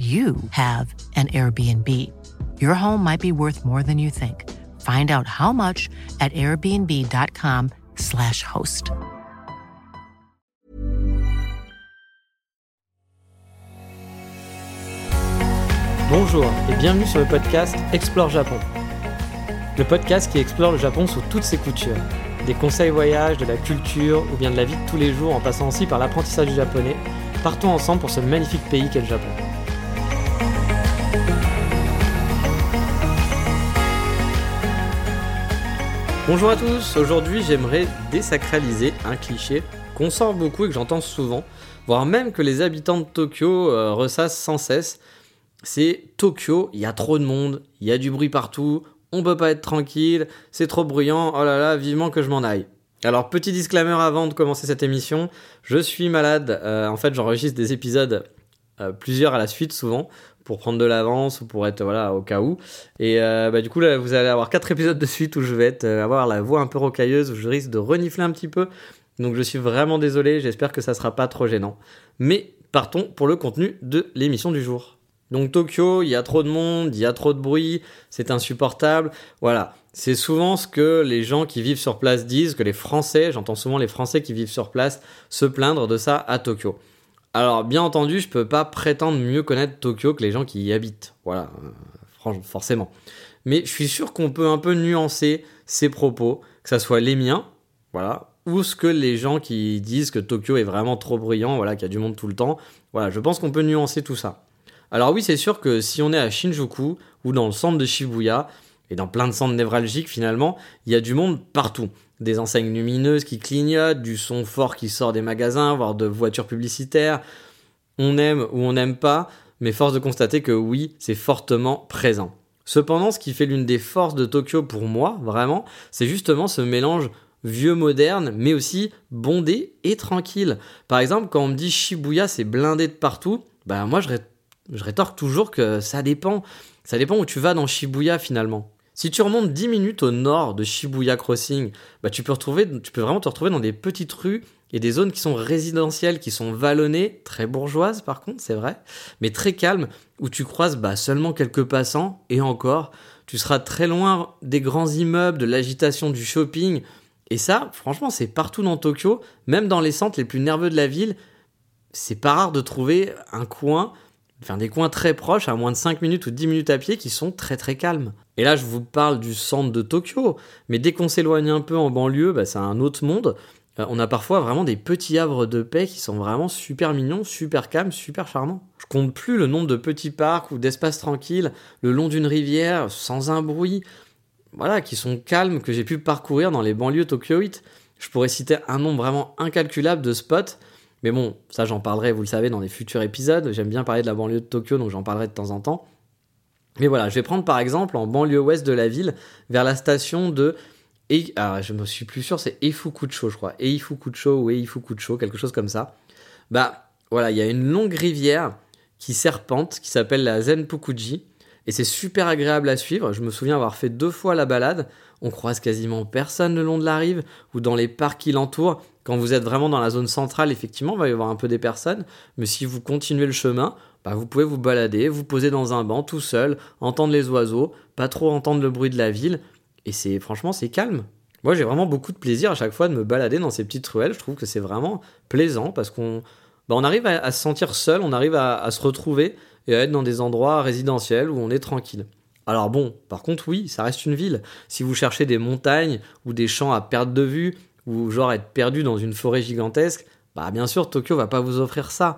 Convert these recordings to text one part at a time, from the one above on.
you have an Airbnb. Your home might be worth more than you think. Find out how much at airbnb.com/slash host. Bonjour et bienvenue sur le podcast Explore Japon. Le podcast qui explore le Japon sous toutes ses coutures. Des conseils voyages, de la culture ou bien de la vie de tous les jours en passant aussi par l'apprentissage du japonais. Partons ensemble pour ce magnifique pays qu'est le Japon. Bonjour à tous, aujourd'hui j'aimerais désacraliser un cliché qu'on sort beaucoup et que j'entends souvent, voire même que les habitants de Tokyo euh, ressassent sans cesse. C'est Tokyo, il y a trop de monde, il y a du bruit partout, on peut pas être tranquille, c'est trop bruyant, oh là là, vivement que je m'en aille. Alors petit disclaimer avant de commencer cette émission, je suis malade, euh, en fait j'enregistre des épisodes euh, plusieurs à la suite souvent pour prendre de l'avance ou pour être voilà au cas où. Et euh, bah, du coup là vous allez avoir quatre épisodes de suite où je vais euh, avoir la voix un peu rocailleuse où je risque de renifler un petit peu. Donc je suis vraiment désolé, j'espère que ça sera pas trop gênant. Mais partons pour le contenu de l'émission du jour. Donc Tokyo, il y a trop de monde, il y a trop de bruit, c'est insupportable. Voilà, c'est souvent ce que les gens qui vivent sur place disent, que les Français, j'entends souvent les Français qui vivent sur place se plaindre de ça à Tokyo. Alors, bien entendu, je peux pas prétendre mieux connaître Tokyo que les gens qui y habitent. Voilà, euh, forcément. Mais je suis sûr qu'on peut un peu nuancer ces propos, que ça soit les miens, voilà, ou ce que les gens qui disent que Tokyo est vraiment trop brillant, voilà, qu'il y a du monde tout le temps. Voilà, je pense qu'on peut nuancer tout ça. Alors oui, c'est sûr que si on est à Shinjuku ou dans le centre de Shibuya, et dans plein de centres névralgiques finalement, il y a du monde partout des enseignes lumineuses qui clignotent, du son fort qui sort des magasins, voire de voitures publicitaires. On aime ou on n'aime pas, mais force de constater que oui, c'est fortement présent. Cependant, ce qui fait l'une des forces de Tokyo pour moi, vraiment, c'est justement ce mélange vieux moderne, mais aussi bondé et tranquille. Par exemple, quand on me dit Shibuya, c'est blindé de partout, bah moi je, je rétorque toujours que ça dépend. Ça dépend où tu vas dans Shibuya finalement. Si tu remontes 10 minutes au nord de Shibuya Crossing, bah tu, peux retrouver, vraiment te retrouver dans des petites rues et des zones qui sont résidentielles, qui sont vallonnées, très bourgeoises par contre, c'est vrai, mais très calmes, où tu croises bah, seulement quelques passants, et encore, tu seras très loin des grands immeubles, de l'agitation du shopping, et ça, franchement, c'est partout dans Tokyo, même dans les centres les plus nerveux de la ville, c'est pas rare de trouver un coin enfin des coins très proches, à moins de 5 minutes ou 10 minutes à pied, qui sont très très calmes. Et là, je vous parle du centre de Tokyo, mais dès qu'on s'éloigne un peu en banlieue, bah, c'est un autre monde. Euh, on a parfois vraiment des petits havres de paix qui sont vraiment super mignons, super calmes, super charmants. Je compte plus le nombre de petits parcs ou d'espaces tranquilles le long d'une rivière, sans un bruit, voilà, qui sont calmes, que j'ai pu parcourir dans les banlieues tokyoïtes. Je pourrais citer un nombre vraiment incalculable de spots mais bon, ça j'en parlerai, vous le savez, dans des futurs épisodes. J'aime bien parler de la banlieue de Tokyo, donc j'en parlerai de temps en temps. Mais voilà, je vais prendre par exemple en banlieue ouest de la ville, vers la station de... Et, ah, je me suis plus sûr, c'est Eifukucho, je crois. Eifukucho ou Eifukucho, quelque chose comme ça. Bah voilà, il y a une longue rivière qui serpente, qui s'appelle la Zenpukuji. Et c'est super agréable à suivre. Je me souviens avoir fait deux fois la balade. On croise quasiment personne le long de la rive ou dans les parcs qui l'entourent. Quand vous êtes vraiment dans la zone centrale, effectivement, il va y avoir un peu des personnes, mais si vous continuez le chemin, bah, vous pouvez vous balader, vous poser dans un banc tout seul, entendre les oiseaux, pas trop entendre le bruit de la ville, et c'est franchement c'est calme. Moi j'ai vraiment beaucoup de plaisir à chaque fois de me balader dans ces petites ruelles, je trouve que c'est vraiment plaisant parce qu'on bah, on arrive à, se sentir seul, on arrive à, se retrouver et à être dans des endroits résidentiels où on est tranquille. Alors bon, par contre oui, ça reste une ville. Si vous cherchez des montagnes ou des champs à perte de vue, ou genre être perdu dans une forêt gigantesque, bah bien sûr Tokyo va pas vous offrir ça.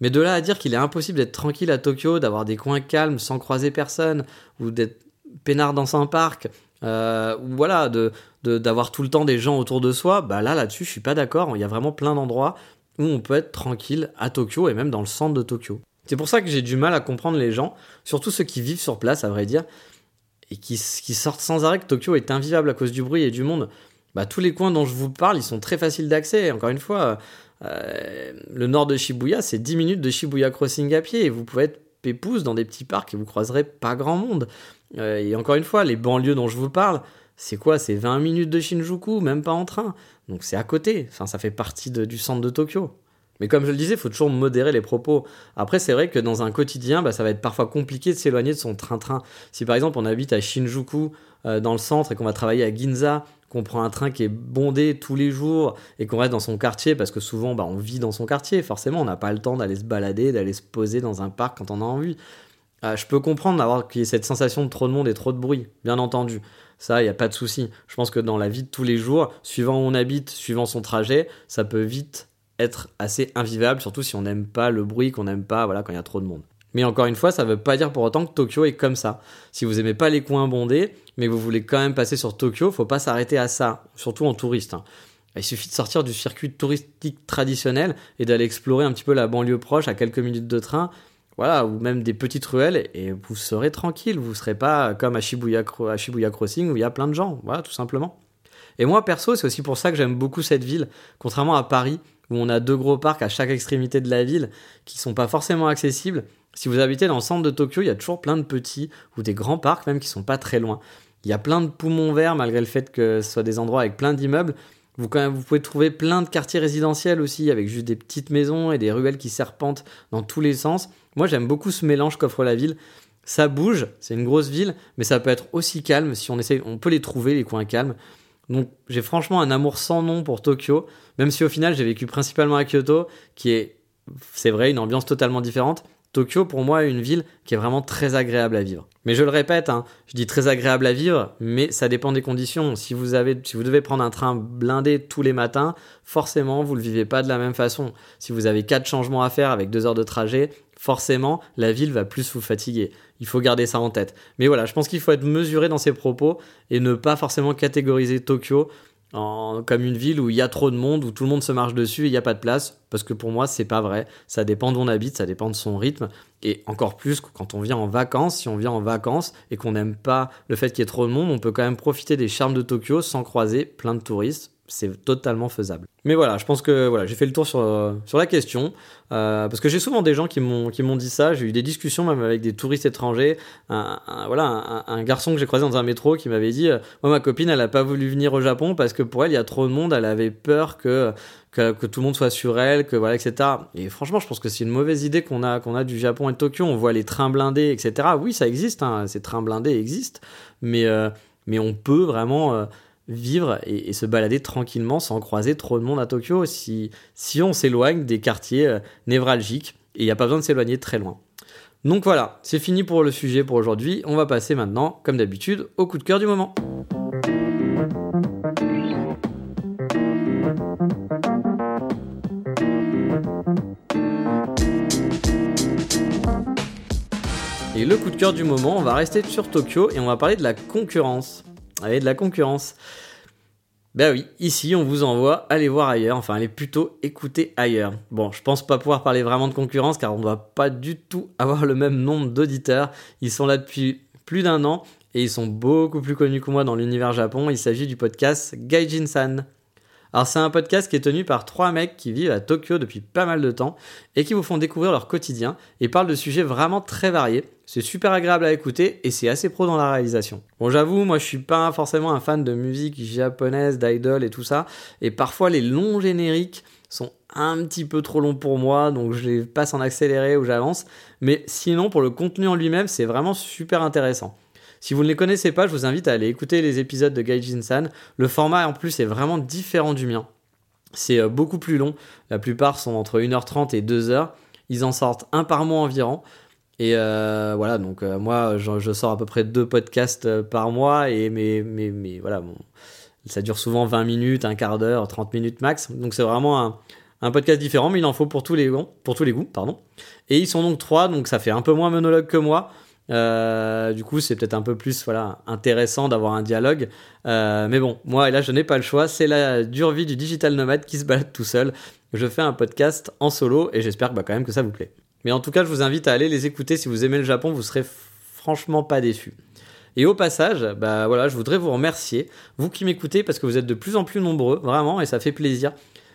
Mais de là à dire qu'il est impossible d'être tranquille à Tokyo, d'avoir des coins calmes sans croiser personne, ou d'être peinard dans un parc, euh, ou voilà, de d'avoir tout le temps des gens autour de soi, bah là là-dessus je suis pas d'accord. Il y a vraiment plein d'endroits où on peut être tranquille à Tokyo et même dans le centre de Tokyo. C'est pour ça que j'ai du mal à comprendre les gens, surtout ceux qui vivent sur place, à vrai dire, et qui, qui sortent sans arrêt que Tokyo est invivable à cause du bruit et du monde. Bah, tous les coins dont je vous parle, ils sont très faciles d'accès. Encore une fois, euh, le nord de Shibuya, c'est 10 minutes de Shibuya Crossing à pied. Vous pouvez être pépouse dans des petits parcs et vous croiserez pas grand monde. Euh, et encore une fois, les banlieues dont je vous parle, c'est quoi? C'est 20 minutes de Shinjuku, même pas en train. Donc c'est à côté. Enfin, ça fait partie du centre de Tokyo. Mais comme je le disais, il faut toujours modérer les propos. Après, c'est vrai que dans un quotidien, bah, ça va être parfois compliqué de s'éloigner de son train-train. Si par exemple on habite à Shinjuku, euh, dans le centre, et qu'on va travailler à Ginza, qu'on prend un train qui est bondé tous les jours et qu'on reste dans son quartier, parce que souvent bah, on vit dans son quartier, forcément on n'a pas le temps d'aller se balader, d'aller se poser dans un parc quand on a envie. Euh, je peux comprendre d'avoir cette sensation de trop de monde et trop de bruit, bien entendu. Ça, il n'y a pas de souci. Je pense que dans la vie de tous les jours, suivant où on habite, suivant son trajet, ça peut vite être assez invivable, surtout si on n'aime pas le bruit, qu'on n'aime pas voilà, quand il y a trop de monde. Mais encore une fois, ça ne veut pas dire pour autant que Tokyo est comme ça. Si vous aimez pas les coins bondés, mais que vous voulez quand même passer sur Tokyo, faut pas s'arrêter à ça, surtout en touriste. Hein. Il suffit de sortir du circuit touristique traditionnel et d'aller explorer un petit peu la banlieue proche à quelques minutes de train, voilà, ou même des petites ruelles, et vous serez tranquille. Vous serez pas comme à Shibuya, Crossing où il y a plein de gens, voilà, tout simplement. Et moi, perso, c'est aussi pour ça que j'aime beaucoup cette ville, contrairement à Paris, où on a deux gros parcs à chaque extrémité de la ville qui sont pas forcément accessibles. Si vous habitez dans le centre de Tokyo, il y a toujours plein de petits ou des grands parcs même qui sont pas très loin. Il y a plein de poumons verts malgré le fait que ce soit des endroits avec plein d'immeubles. Vous, quand même, vous pouvez trouver plein de quartiers résidentiels aussi avec juste des petites maisons et des ruelles qui serpentent dans tous les sens. Moi j'aime beaucoup ce mélange qu'offre la ville. Ça bouge, c'est une grosse ville, mais ça peut être aussi calme si on essaie, on peut les trouver les coins calmes. Donc j'ai franchement un amour sans nom pour Tokyo, même si au final j'ai vécu principalement à Kyoto, qui est, c'est vrai, une ambiance totalement différente. Tokyo, pour moi, est une ville qui est vraiment très agréable à vivre. Mais je le répète, hein, je dis très agréable à vivre, mais ça dépend des conditions. Si vous, si vous devez prendre un train blindé tous les matins, forcément, vous ne le vivez pas de la même façon. Si vous avez quatre changements à faire avec deux heures de trajet, forcément, la ville va plus vous fatiguer. Il faut garder ça en tête. Mais voilà, je pense qu'il faut être mesuré dans ses propos et ne pas forcément catégoriser Tokyo comme une ville où il y a trop de monde, où tout le monde se marche dessus et il n'y a pas de place, parce que pour moi, c'est pas vrai. Ça dépend d'où on habite, ça dépend de son rythme, et encore plus quand on vient en vacances. Si on vient en vacances et qu'on n'aime pas le fait qu'il y ait trop de monde, on peut quand même profiter des charmes de Tokyo sans croiser plein de touristes c'est totalement faisable. Mais voilà, je pense que voilà, j'ai fait le tour sur, sur la question. Euh, parce que j'ai souvent des gens qui m'ont, dit ça. J'ai eu des discussions même avec des touristes étrangers. Un, voilà, un, garçon que j'ai croisé dans un métro qui m'avait dit euh, Moi, ma copine, elle n'a pas voulu venir au Japon parce que pour elle, il y a trop de monde. Elle avait peur que, que, que, tout le monde soit sur elle, que voilà, etc. Et franchement, je pense que c'est une mauvaise idée qu'on a, qu'on a du Japon et de Tokyo. On voit les trains blindés, etc. Oui, ça existe. Hein, ces trains blindés existent. Mais, euh, mais on peut vraiment vivre et, se balader tranquillement sans croiser trop de monde à Tokyo si, si on s'éloigne des quartiers euh, névralgiques et il n'y a pas besoin de s'éloigner très loin. Donc voilà, c'est fini pour le sujet pour aujourd'hui. On va passer maintenant, comme d'habitude, au coup de cœur du moment. Et le coup de cœur du moment, on va rester sur Tokyo et on va parler de la concurrence. Allez, de la concurrence. Ben oui, ici on vous envoie aller voir ailleurs, enfin aller plutôt écouter ailleurs. Bon, je pense pas pouvoir parler vraiment de concurrence car on ne doit pas du tout avoir le même nombre d'auditeurs. Ils sont là depuis plus d'un an et ils sont beaucoup plus connus que moi dans l'univers Japon. Il s'agit du podcast Gaijin-san. Alors c'est un podcast qui est tenu par trois mecs qui vivent à Tokyo depuis pas mal de temps et qui vous font découvrir leur quotidien et parlent de sujets vraiment très variés. C'est super agréable à écouter et c'est assez pro dans la réalisation. Bon j'avoue, moi je suis pas forcément un fan de musique japonaise, d'idol et tout ça, et parfois les longs génériques sont un petit peu trop longs pour moi, donc je les passe en accéléré ou j'avance. Mais sinon, pour le contenu en lui-même, c'est vraiment super intéressant. Si vous ne les connaissez pas, je vous invite à aller écouter les épisodes de Gaijin-san. Le format en plus est vraiment différent du mien. C'est euh, beaucoup plus long. La plupart sont entre 1h30 et 2h. Ils en sortent un par mois environ. Et euh, voilà, donc euh, moi, je, sors à peu près deux podcasts par mois. Et mais, voilà, ça dure souvent 20 minutes, un quart d'heure, 30 minutes max. Donc c'est vraiment un, podcast différent, mais il en faut pour tous les. Pour tous les goûts pardon. Et ils sont donc trois, donc ça fait un peu moins monologue que moi. Euh, du coup, c'est peut-être un peu plus voilà, intéressant d'avoir un dialogue. Euh, mais bon, moi, là, je n'ai pas le choix. C'est la dure vie du digital nomade qui se balade tout seul. Je fais un podcast en solo et j'espère bah, quand même que ça vous plaît. Mais en tout cas, je vous invite à aller les écouter. Si vous aimez le Japon, vous serez franchement pas déçus. Et au passage, bah voilà, je voudrais vous remercier, vous qui m'écoutez, parce que vous êtes de plus en plus nombreux, vraiment, et ça fait plaisir.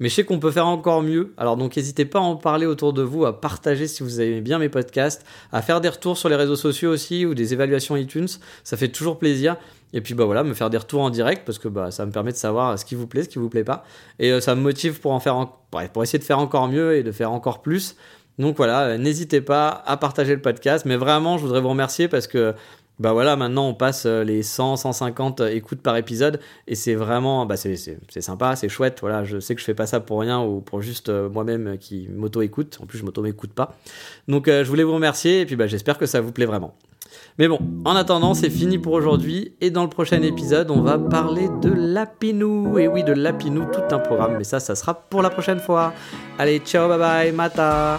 Mais je sais qu'on peut faire encore mieux. Alors donc n'hésitez pas à en parler autour de vous, à partager si vous aimez bien mes podcasts, à faire des retours sur les réseaux sociaux aussi ou des évaluations iTunes. Ça fait toujours plaisir. Et puis bah voilà, me faire des retours en direct parce que bah ça me permet de savoir ce qui vous plaît, ce qui vous plaît pas. Et euh, ça me motive pour en faire pour essayer de faire encore mieux et de faire encore plus. Donc voilà, n'hésitez pas à partager le podcast. Mais vraiment, je voudrais vous remercier parce que bah voilà, maintenant on passe euh, les 100, 150 écoutes par épisode et c'est vraiment, bah c'est, sympa, c'est chouette. Voilà, je sais que je fais pas ça pour rien ou pour juste euh, moi-même qui m'auto-écoute. En plus, je m'auto-écoute pas. Donc, euh, je voulais vous remercier et puis bah, j'espère que ça vous plaît vraiment. Mais bon, en attendant, c'est fini pour aujourd'hui et dans le prochain épisode, on va parler de Lapinou. Et oui, de Lapinou, tout un programme, mais ça, ça sera pour la prochaine fois. Allez, ciao, bye bye, mata.